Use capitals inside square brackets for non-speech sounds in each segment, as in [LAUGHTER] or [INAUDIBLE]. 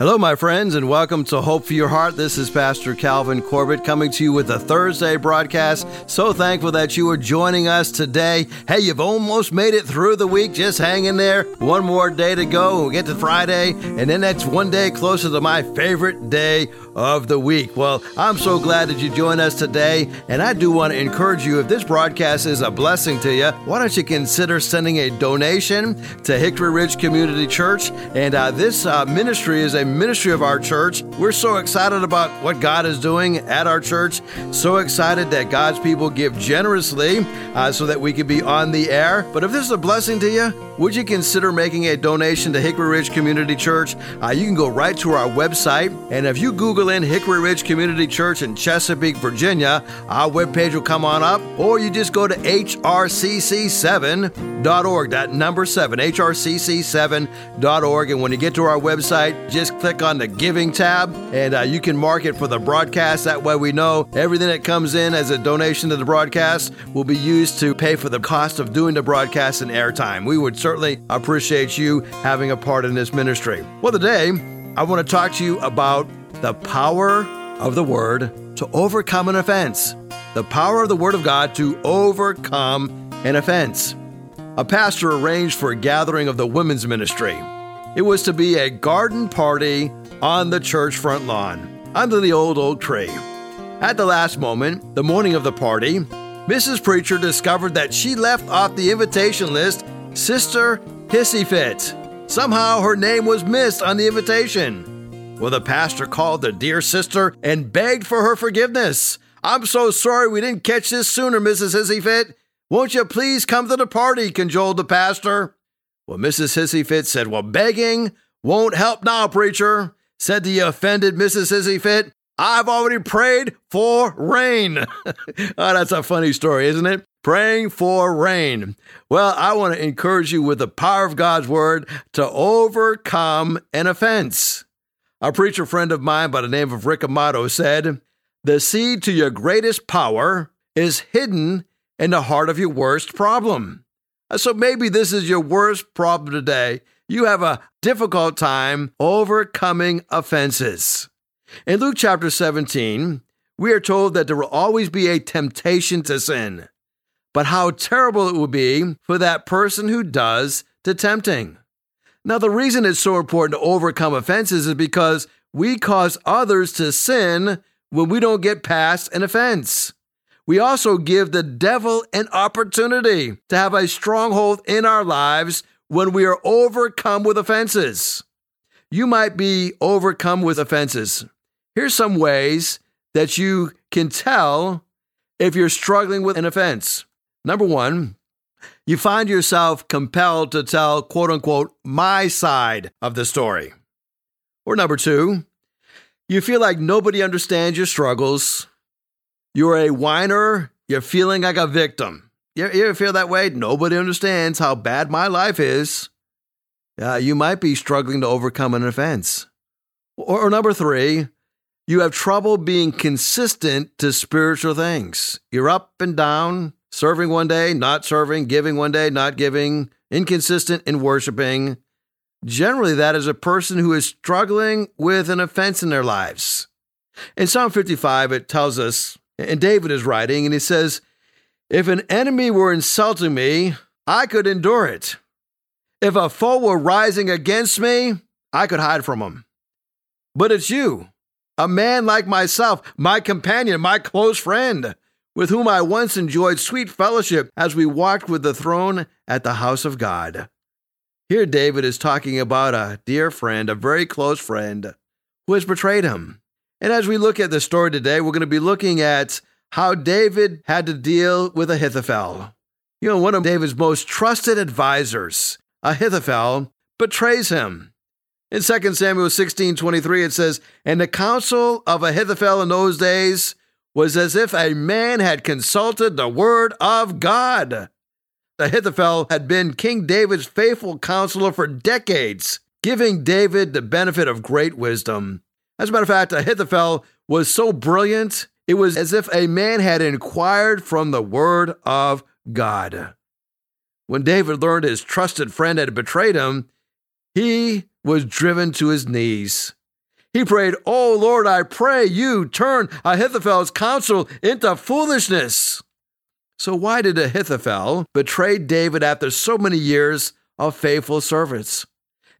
Hello, my friends, and welcome to Hope for Your Heart. This is Pastor Calvin Corbett coming to you with a Thursday broadcast. So thankful that you are joining us today. Hey, you've almost made it through the week. Just hang in there. One more day to go. We'll get to Friday, and then that's one day closer to my favorite day of the week. Well, I'm so glad that you joined us today, and I do want to encourage you if this broadcast is a blessing to you, why don't you consider sending a donation to Hickory Ridge Community Church? And uh, this uh, ministry is a ministry of our church. We're so excited about what God is doing at our church. So excited that God's people give generously uh, so that we can be on the air. But if this is a blessing to you, would you consider making a donation to Hickory Ridge Community Church? Uh, you can go right to our website, and if you Google Hickory Ridge Community Church in Chesapeake, Virginia, our webpage will come on up, or you just go to hrcc7.org, that number 7, hrcc7.org, and when you get to our website, just click on the Giving tab, and uh, you can mark it for the broadcast. That way we know everything that comes in as a donation to the broadcast will be used to pay for the cost of doing the broadcast and airtime. We would certainly appreciate you having a part in this ministry. Well, today, I want to talk to you about the power of the Word to overcome an offense. The power of the Word of God to overcome an offense. A pastor arranged for a gathering of the women's ministry. It was to be a garden party on the church front lawn, under the old oak tree. At the last moment, the morning of the party, Mrs. Preacher discovered that she left off the invitation list Sister Hissy Fit. Somehow her name was missed on the invitation. Well, the pastor called the dear sister and begged for her forgiveness. I'm so sorry we didn't catch this sooner, Mrs. Hissyfit. Won't you please come to the party? cajoled the pastor. Well, Mrs. Hissyfit said, Well, begging won't help now, preacher, said the offended Mrs. Hissyfit. I've already prayed for rain. oh, [LAUGHS] that's a funny story, isn't it? Praying for rain. Well, I want to encourage you with the power of God's word to overcome an offense. A preacher friend of mine by the name of Rick Amato said, The seed to your greatest power is hidden in the heart of your worst problem. Uh, so maybe this is your worst problem today. You have a difficult time overcoming offenses. In Luke chapter 17, we are told that there will always be a temptation to sin, but how terrible it will be for that person who does the tempting. Now, the reason it's so important to overcome offenses is because we cause others to sin when we don't get past an offense. We also give the devil an opportunity to have a stronghold in our lives when we are overcome with offenses. You might be overcome with offenses. Here's some ways that you can tell if you're struggling with an offense. Number one, you find yourself compelled to tell, quote unquote, my side of the story. Or number two, you feel like nobody understands your struggles. You're a whiner. You're feeling like a victim. You ever feel that way? Nobody understands how bad my life is. Uh, you might be struggling to overcome an offense. Or, or number three, you have trouble being consistent to spiritual things. You're up and down, serving one day, not serving, giving one day, not giving, inconsistent in worshiping. Generally, that is a person who is struggling with an offense in their lives. In Psalm 55, it tells us, and David is writing, and he says, If an enemy were insulting me, I could endure it. If a foe were rising against me, I could hide from him. But it's you, a man like myself, my companion, my close friend, with whom I once enjoyed sweet fellowship as we walked with the throne at the house of God. Here, David is talking about a dear friend, a very close friend, who has betrayed him. And as we look at the story today, we're going to be looking at how David had to deal with Ahithophel. You know, one of David's most trusted advisors, Ahithophel, betrays him. In 2 Samuel 16 23, it says, And the counsel of Ahithophel in those days was as if a man had consulted the word of God. Ahithophel had been King David's faithful counselor for decades, giving David the benefit of great wisdom. As a matter of fact, Ahithophel was so brilliant, it was as if a man had inquired from the word of God. When David learned his trusted friend had betrayed him, he was driven to his knees. He prayed, Oh Lord, I pray you turn Ahithophel's counsel into foolishness. So, why did Ahithophel betray David after so many years of faithful service?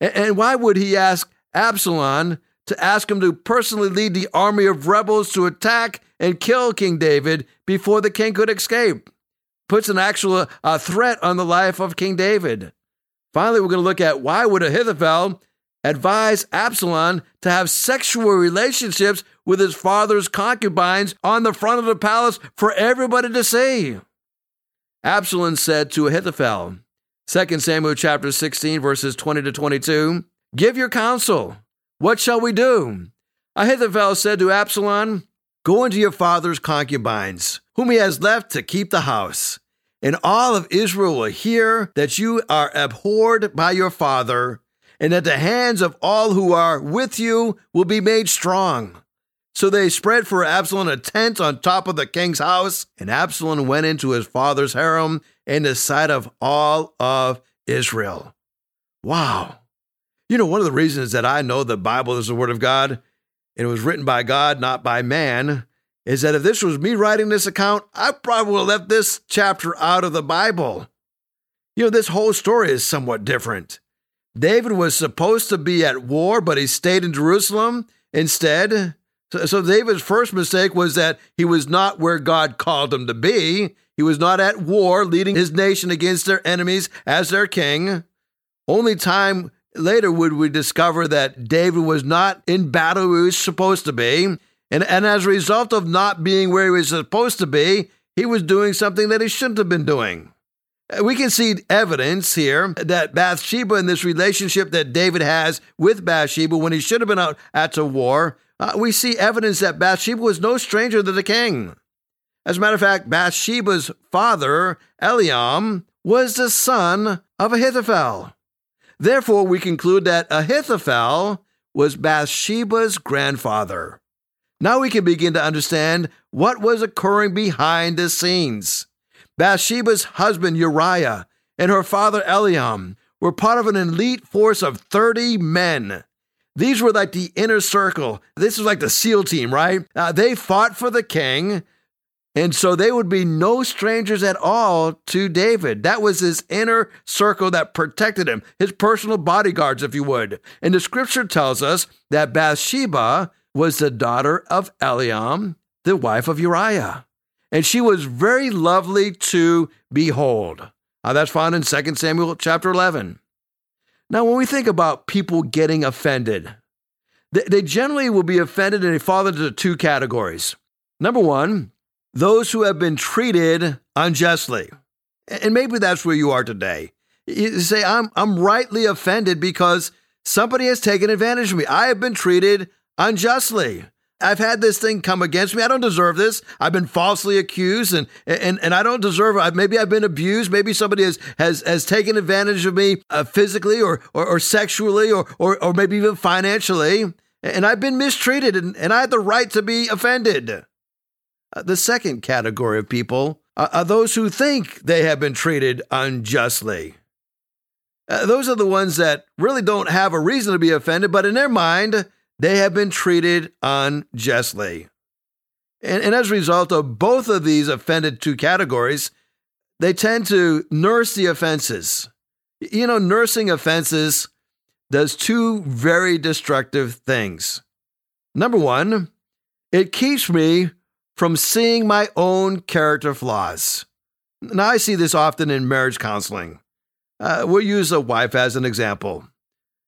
And why would he ask Absalom to ask him to personally lead the army of rebels to attack and kill King David before the king could escape? Puts an actual uh, threat on the life of King David. Finally, we're going to look at why would Ahithophel advise Absalom to have sexual relationships with his father's concubines on the front of the palace for everybody to see. Absalom said to Ahithophel, 2 Samuel chapter 16 verses 20 to 22, "Give your counsel. What shall we do?" Ahithophel said to Absalom, "Go into your father's concubines, whom he has left to keep the house, and all of Israel will hear that you are abhorred by your father, and that the hands of all who are with you will be made strong." So they spread for Absalom a tent on top of the king's house, and Absalom went into his father's harem in the sight of all of Israel. Wow. You know, one of the reasons that I know the Bible is the Word of God, and it was written by God, not by man, is that if this was me writing this account, I probably would have left this chapter out of the Bible. You know, this whole story is somewhat different. David was supposed to be at war, but he stayed in Jerusalem instead. So, so David's first mistake was that he was not where God called him to be. He was not at war, leading his nation against their enemies as their king. Only time later would we discover that David was not in battle where he was supposed to be. And, and as a result of not being where he was supposed to be, he was doing something that he shouldn't have been doing. We can see evidence here that Bathsheba in this relationship that David has with Bathsheba when he should have been out at the war uh, we see evidence that Bathsheba was no stranger to the king. As a matter of fact, Bathsheba's father, Eliam, was the son of Ahithophel. Therefore, we conclude that Ahithophel was Bathsheba's grandfather. Now we can begin to understand what was occurring behind the scenes. Bathsheba's husband Uriah and her father Eliam were part of an elite force of 30 men. These were like the inner circle. This was like the SEAL team, right? Uh, they fought for the king. And so they would be no strangers at all to David. That was his inner circle that protected him, his personal bodyguards, if you would. And the scripture tells us that Bathsheba was the daughter of Eliam, the wife of Uriah. And she was very lovely to behold. Uh, that's found in 2 Samuel chapter 11. Now, when we think about people getting offended, they generally will be offended and they fall into two categories. Number one, those who have been treated unjustly. And maybe that's where you are today. You say, I'm, I'm rightly offended because somebody has taken advantage of me. I have been treated unjustly. I've had this thing come against me. I don't deserve this. I've been falsely accused and and, and I don't deserve it. Maybe I've been abused. Maybe somebody has has, has taken advantage of me uh, physically or, or, or sexually or, or, or maybe even financially. And I've been mistreated and, and I have the right to be offended. Uh, the second category of people are, are, those who think they have been treated unjustly. Uh, those are the ones that really don't have a reason to be offended, but in their mind, they have been treated unjustly. And, and as a result of both of these offended two categories, they tend to nurse the offenses. You know, nursing offenses does two very destructive things. Number one, it keeps me from seeing my own character flaws. Now, I see this often in marriage counseling. Uh, we'll use a wife as an example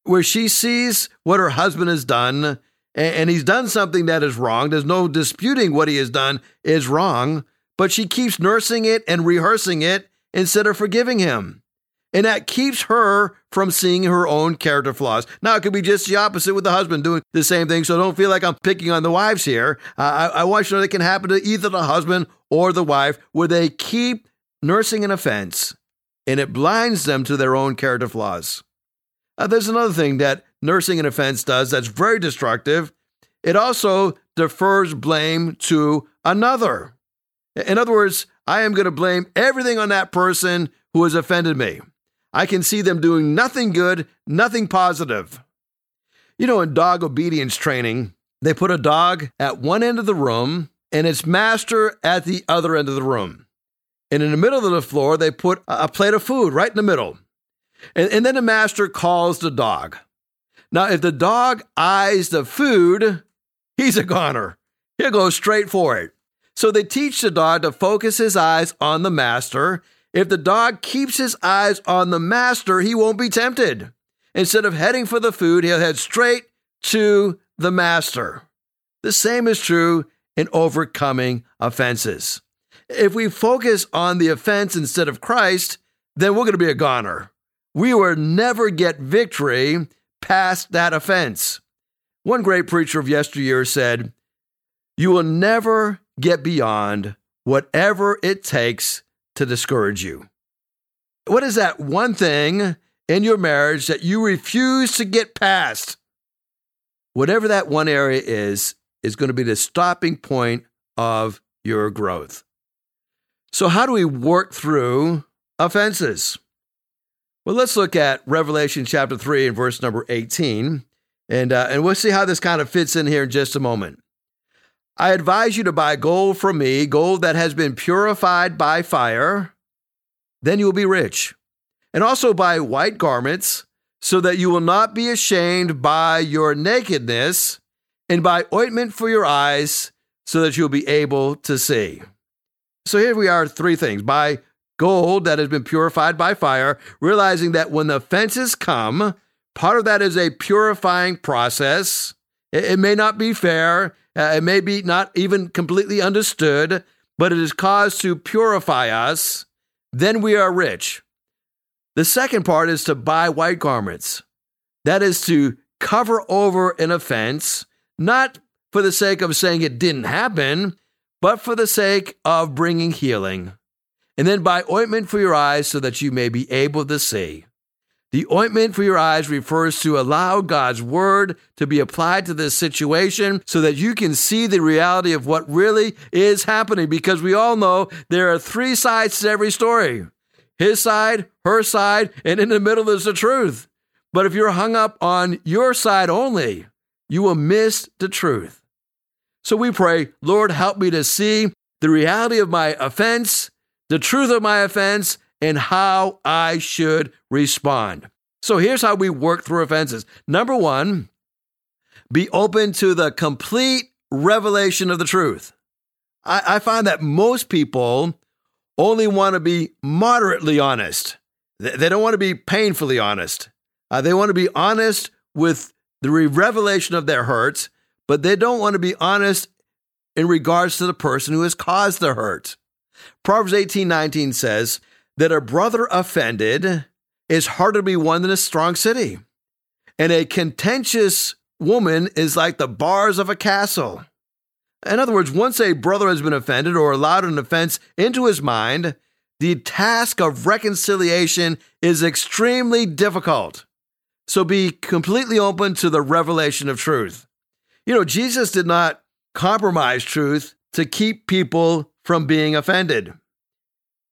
where she sees what her husband has done and he's done something that is wrong. There's no disputing what he has done is wrong, but she keeps nursing it and rehearsing it instead of forgiving him. And that keeps her from seeing her own character flaws. Now, it could be just the opposite with the husband doing the same thing. So don't feel like I'm picking on the wives here. Uh, I, I want you to know that can happen to either the husband or the wife, where they keep nursing an offense and it blinds them to their own character flaws. Uh, there's another thing that nursing an offense does that's very destructive. It also defers blame to another. In other words, I am going to blame everything on that person who has offended me. I can see them doing nothing good, nothing positive. You know, in dog obedience training, they put a dog at one end of the room and its master at the other end of the room. And in the middle of the floor, they put a plate of food right in the middle. And, and then the master calls the dog. Now, if the dog eyes the food, he's a goner. He'll go straight for it. So they teach the dog to focus his eyes on the master. If the dog keeps his eyes on the master, he won't be tempted. Instead of heading for the food, he'll head straight to the master. The same is true in overcoming offenses. If we focus on the offense instead of Christ, then we're going to be a goner. We will never get victory past that offense. One great preacher of yesteryear said, You will never get beyond whatever it takes to discourage you. What is that one thing in your marriage that you refuse to get past? Whatever that one area is, is going to be the stopping point of your growth. So, how do we work through offenses? Well, let's look at Revelation chapter 3 and verse number 18, and, uh, and we'll see how this kind of fits in here in just a moment. I advise you to buy gold from me, gold that has been purified by fire, then you will be rich. And also buy white garments, so that you will not be ashamed by your nakedness, and buy ointment for your eyes, so that you'll be able to see. So here we are three things buy gold that has been purified by fire, realizing that when the offenses come, part of that is a purifying process. It, it may not be fair, uh, it may be not even completely understood, but it is caused to purify us. Then we are rich. The second part is to buy white garments. That is to cover over an offense, not for the sake of saying it didn't happen, but for the sake of bringing healing. And then buy ointment for your eyes so that you may be able to see. The ointment for your eyes refers to allow God's word to be applied to this situation so that you can see the reality of what really is happening. Because we all know there are three sides to every story his side, her side, and in the middle is the truth. But if you're hung up on your side only, you will miss the truth. So we pray, Lord, help me to see the reality of my offense, the truth of my offense, and how I should respond. So here's how we work through offenses. Number one, be open to the complete revelation of the truth. I, I find that most people only want to be moderately honest. They don't want to be painfully honest. Uh, they want to be honest with the revelation of their hurts, but they don't want to be honest in regards to the person who has caused the hurt. Proverbs 18 19 says, that a brother offended is harder to be won than a strong city. And a contentious woman is like the bars of a castle. In other words, once a brother has been offended or allowed an offense into his mind, the task of reconciliation is extremely difficult. So be completely open to the revelation of truth. You know, Jesus did not compromise truth to keep people from being offended.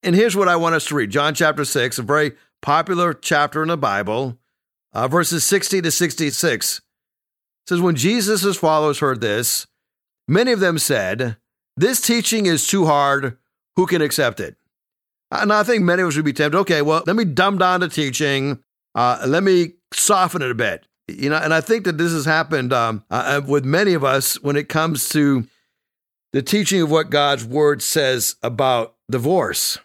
And here's what I want us to read John chapter 6, a very popular chapter in the Bible, uh, verses 60 to 66. It says, When Jesus' followers heard this, many of them said, This teaching is too hard. Who can accept it? And I think many of us would be tempted, okay, well, let me dumb down the teaching. Uh, let me soften it a bit. You know, and I think that this has happened um, uh, uh with many of us when it comes to the teaching of what God's word says about divorce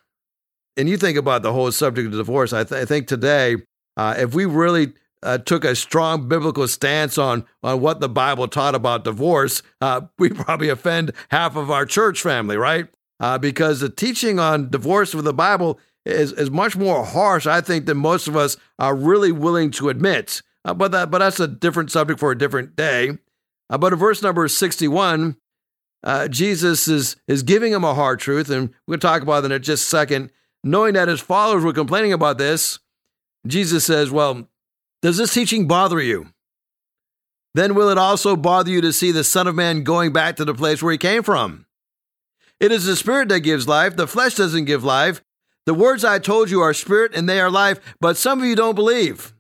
and you think about the whole subject of divorce, I, th- I think today, uh, if we really uh, took a strong biblical stance on, on what the Bible taught about divorce, uh, [LAUGHS] we probably offend half of our church family, right? Uh, because the teaching on divorce with the Bible is, is much more harsh, I think, than most of us are really willing to admit. Uh, but, that, but that's a different subject for a different day. Uh, but in verse number 61, Uh, Jesus is, is giving him a hard truth, and we'll talk about that in just a second knowing that his followers were complaining about this, Jesus says, Well, does this teaching bother you? Then will it also bother you to see the Son of Man going back to the place where he came from? It is the Spirit that gives life, the flesh doesn't give life. The words I told you are spirit and they are life, but some of you don't believe.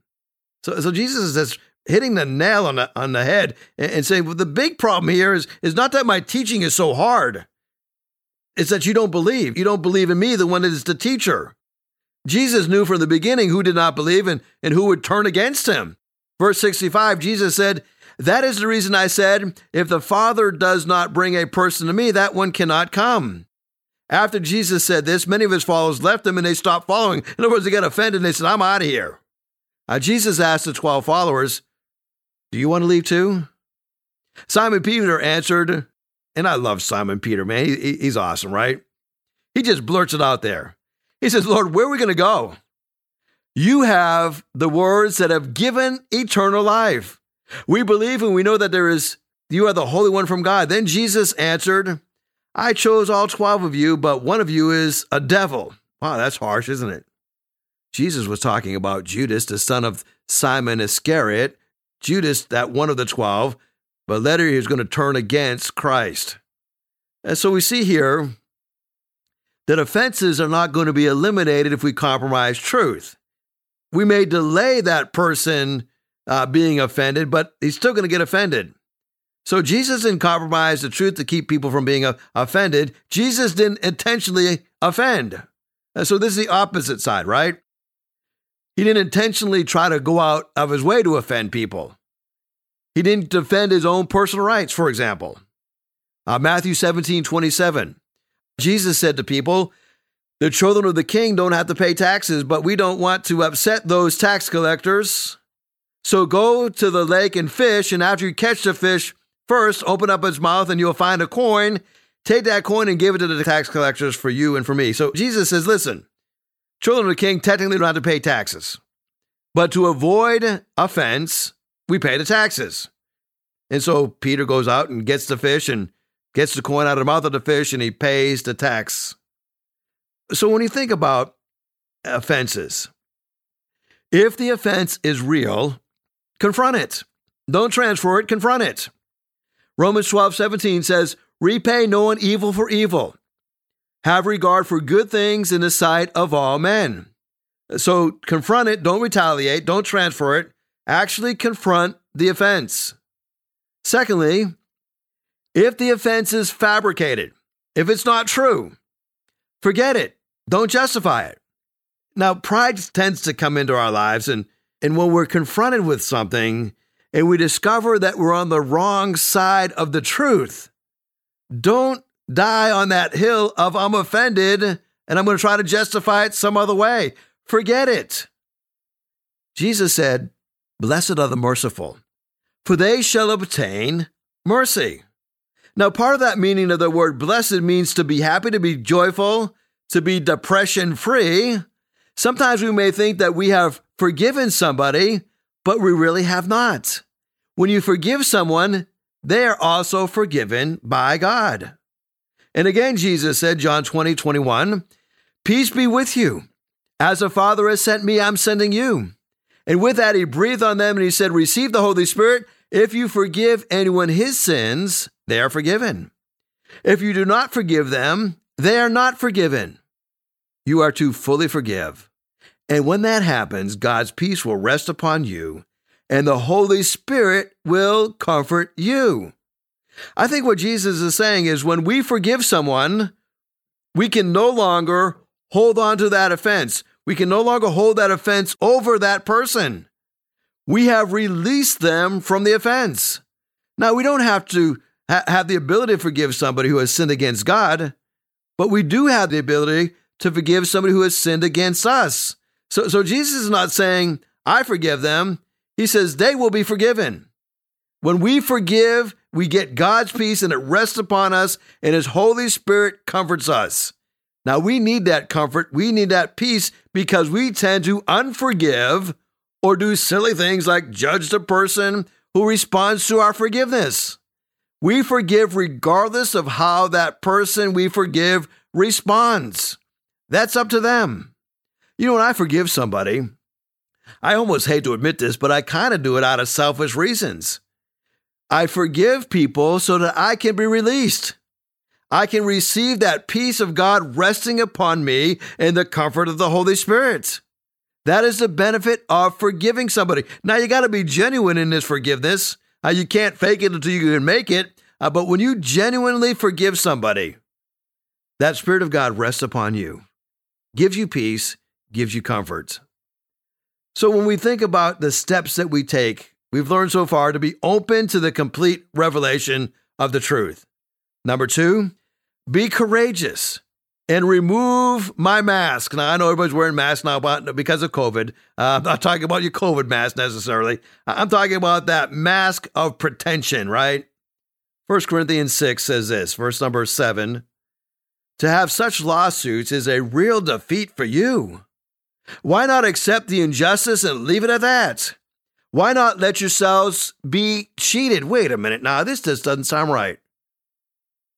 So, so Jesus says, hitting the nail on the, on the head and, and saying, well, the big problem here is, is not that my teaching is so hard. It's that you don't believe. You don't believe in me, the one that is the teacher. Jesus knew from the beginning who did not believe and, and who would turn against him. Verse 65, Jesus said, That is the reason I said, if the Father does not bring a person to me, that one cannot come. After Jesus said this, many of his followers left him and they stopped following. In other words, they got offended and they said, I'm out of here. Uh, Jesus asked the 12 followers, Do you want to leave too? Simon Peter answered, and I love Simon Peter, man. He, he's awesome, right? He just blurts it out there. He says, Lord, where are we going to go? You have the words that have given eternal life. We believe and we know that there is, you are the Holy One from God. Then Jesus answered, I chose all 12 of you, but one of you is a devil. Wow, that's harsh, isn't it? Jesus was talking about Judas, the son of Simon Iscariot, Judas, that one of the 12, but later he was going to turn against Christ. And so we see here that offenses are not going to be eliminated if we compromise truth. We may delay that person uh, being offended, but he's still going to get offended. So Jesus didn't compromise the truth to keep people from being uh, offended. Jesus didn't intentionally offend. And so this is the opposite side, right? He didn't intentionally try to go out of his way to offend people. He didn't defend his own personal rights, for example. Uh, Matthew 17, 27. Jesus said to people, The children of the king don't have to pay taxes, but we don't want to upset those tax collectors. So go to the lake and fish, and after you catch the fish, first open up its mouth and you'll find a coin. Take that coin and give it to the tax collectors for you and for me. So Jesus says, Listen, Children of the king technically don't have to pay taxes. But to avoid offense, we pay the taxes. And so Peter goes out and gets the fish and gets the coin out of the mouth of the fish and he pays the tax. So when you think about offenses, if the offense is real, confront it. Don't transfer it, confront it. Romans 12, 17 says, Repay no one evil for evil. Have regard for good things in the sight of all men. So confront it, don't retaliate, don't transfer it. Actually confront the offense. Secondly, if the offense is fabricated, if it's not true, forget it. Don't justify it. Now, pride tends to come into our lives, and, and when we're confronted with something and we discover that we're on the wrong side of the truth, don't die on that hill of I'm offended and I'm going to try to justify it some other way. Forget it. Jesus said, Blessed are the merciful, for they shall obtain mercy. Now, part of that meaning of the word blessed means to be happy, to be joyful, to be depression free. Sometimes we may think that we have forgiven somebody, but we really have not. When you forgive someone, they are also forgiven by God. And again, Jesus said, John 20, 21, Peace be with you. As the Father has sent me, I'm sending you. And with that, he breathed on them and he said, Receive the Holy Spirit. If you forgive anyone his sins, they are forgiven. If you do not forgive them, they are not forgiven. You are to fully forgive. And when that happens, God's peace will rest upon you, and the Holy Spirit will comfort you. I think what Jesus is saying is when we forgive someone, we can no longer hold on to that offense. We can no longer hold that offense over that person. We have released them from the offense. Now, we don't have to ha- have the ability to forgive somebody who has sinned against God, but we do have the ability to forgive somebody who has sinned against us. So, so Jesus is not saying, I forgive them. He says they will be forgiven. When we forgive, we get God's peace and it rests upon us, and His Holy Spirit comforts us. Now, we need that comfort. We need that peace because we tend to unforgive or do silly things like judge the person who responds to our forgiveness. We forgive regardless of how that person we forgive responds. That's up to them. You know, when I forgive somebody, I almost hate to admit this, but I kind of do it out of selfish reasons. I forgive people so that I can be released. I can receive that peace of God resting upon me in the comfort of the Holy Spirit. That is the benefit of forgiving somebody. Now, you got to be genuine in this forgiveness. Uh, you can't fake it until you can make it. Uh, but when you genuinely forgive somebody, that Spirit of God rests upon you, gives you peace, gives you comfort. So when we think about the steps that we take, we've learned so far to be open to the complete revelation of the truth. Number two, be courageous and remove my mask. Now, I know everybody's wearing masks now because of COVID. Uh, I'm not talking about your COVID mask necessarily. I'm talking about that mask of pretension, right? 1 Corinthians 6 says this, verse number 7 To have such lawsuits is a real defeat for you. Why not accept the injustice and leave it at that? Why not let yourselves be cheated? Wait a minute now, this just doesn't sound right.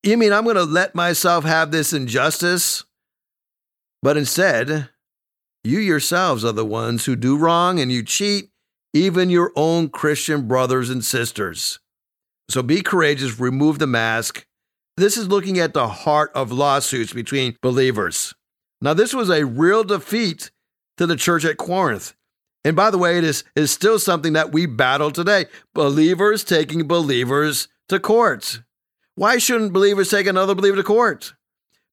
You mean I'm going to let myself have this injustice? But instead, you yourselves are the ones who do wrong and you cheat even your own Christian brothers and sisters. So be courageous, remove the mask. This is looking at the heart of lawsuits between believers. Now, this was a real defeat to the church at Corinth. And by the way, it is, is still something that we battle today believers taking believers to court. Why shouldn't believers take another believer to court?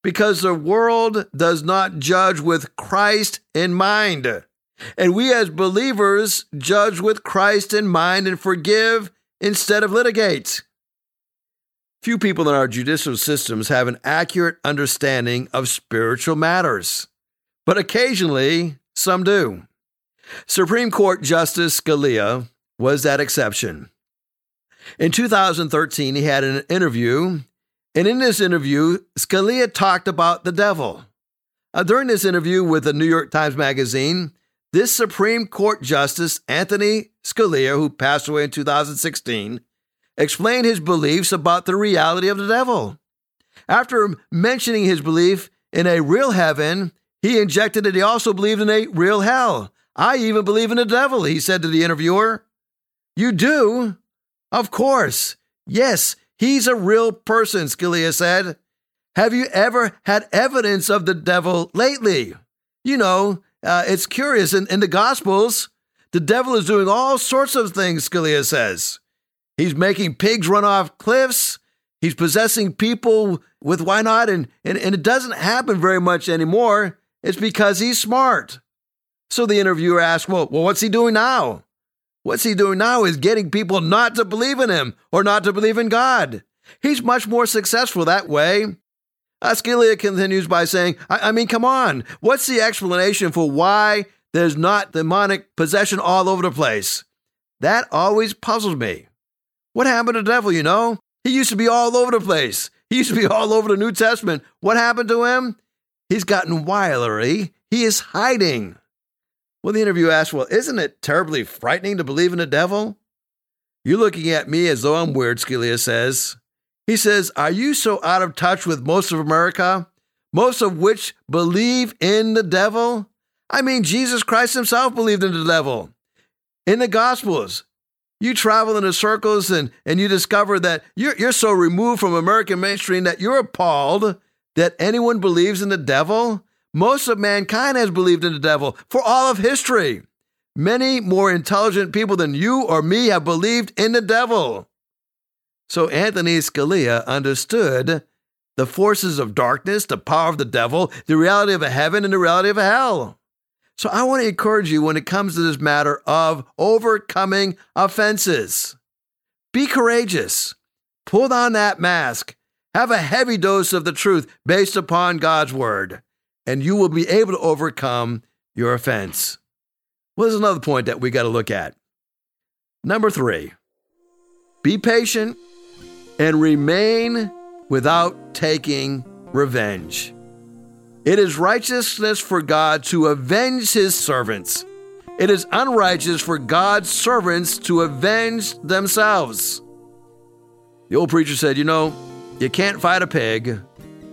Because the world does not judge with Christ in mind. And we as believers judge with Christ in mind and forgive instead of litigate. Few people in our judicial systems have an accurate understanding of spiritual matters, but occasionally some do. Supreme Court Justice Scalia was that exception. In 2013, he had an interview, and in this interview, Scalia talked about the devil. Uh, during this interview with the New York Times Magazine, this Supreme Court Justice, Anthony Scalia, who passed away in 2016, explained his beliefs about the reality of the devil. After mentioning his belief in a real heaven he injected that he also believed in a real hell. I even believe in the devil, he said to the interviewer. You do? Of course. Yes, he's a real person, Scalia said. Have you ever had evidence of the devil lately? You know, uh, it's curious. In, in the Gospels, the devil is doing all sorts of things, Scalia says. He's making pigs run off cliffs. He's possessing people with why not? And, and, and it doesn't happen very much anymore. It's because he's smart. So the interviewer asked, well, well, what's he doing now? What's he doing now is getting people not to believe in him or not to believe in God. He's much more successful that way. Scalia continues by saying, I, I mean, come on, what's the explanation for why there's not demonic possession all over the place? That always puzzles me. What happened to the devil, you know? He used to be all over the place. He used to be [LAUGHS] all over the New Testament. What happened to him? He's gotten wilery. He is hiding. Well, the interview asked, Well, isn't it terribly frightening to believe in the devil? You're looking at me as though I'm weird, Scalia says. He says, Are you so out of touch with most of America, most of which believe in the devil? I mean, Jesus Christ himself believed in the devil. In the Gospels, you travel in the circles and, and you discover that you're, you're so removed from American mainstream that you're appalled that anyone believes in the devil? Most of mankind has believed in the devil for all of history. Many more intelligent people than you or me have believed in the devil. So Anthony Scalia understood the forces of darkness, the power of the devil, the reality of a heaven, and the reality of a hell. So I want to encourage you when it comes to this matter of overcoming offenses. Be courageous. Pull down that mask have a heavy dose of the truth based upon God's word, and you will be able to overcome your offense. Well, there's another point that we got to look at. Number three, be patient and remain without taking revenge. It is righteousness for God to avenge his servants. It is unrighteous for God's servants to avenge themselves. The old preacher said, You know, you can't fight a pig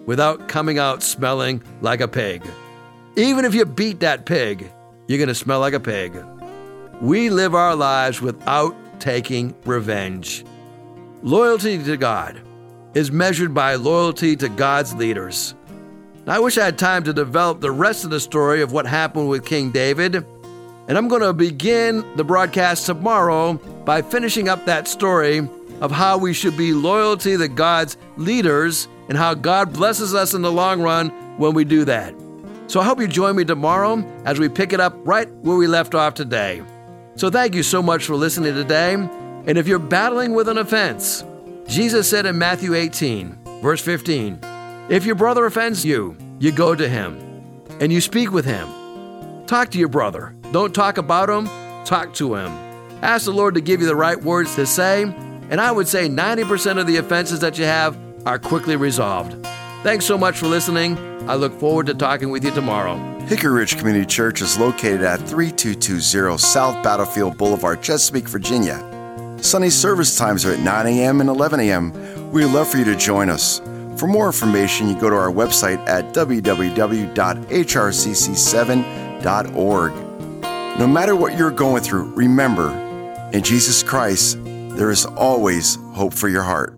without coming out smelling like a pig. Even if you beat that pig, you're going to smell like a pig. We live our lives without taking revenge. Loyalty to God is measured by loyalty to God's leaders. Now, I wish I had time to develop the rest of the story of what happened with King David, And I'm going to begin the broadcast tomorrow by finishing up that story of how we should be loyalty to God's leaders and how God blesses us in the long run when we do that. So I hope you join me tomorrow as we pick it up right where we left off today. So thank you so much for listening today. And if you're battling with an offense, Jesus said in Matthew 18, verse 15, If your brother offends you, you go to him and you speak with him. Talk to your brother. Don't talk about him, talk to him. Ask the Lord to give you the right words to say, and I would say 90% of the offenses that you have are quickly resolved. Thanks so much for listening. I look forward to talking with you tomorrow. Hickory Ridge Community Church is located at 3220 South Battlefield Boulevard, Chesapeake, Virginia. Sunday service times are at 9 a.m. and 11 a.m. We'd love for you to join us. For more information, you go to our website at www.hrcc7.org. No matter what you're going through, remember, in Jesus Christ, there is always hope for your heart.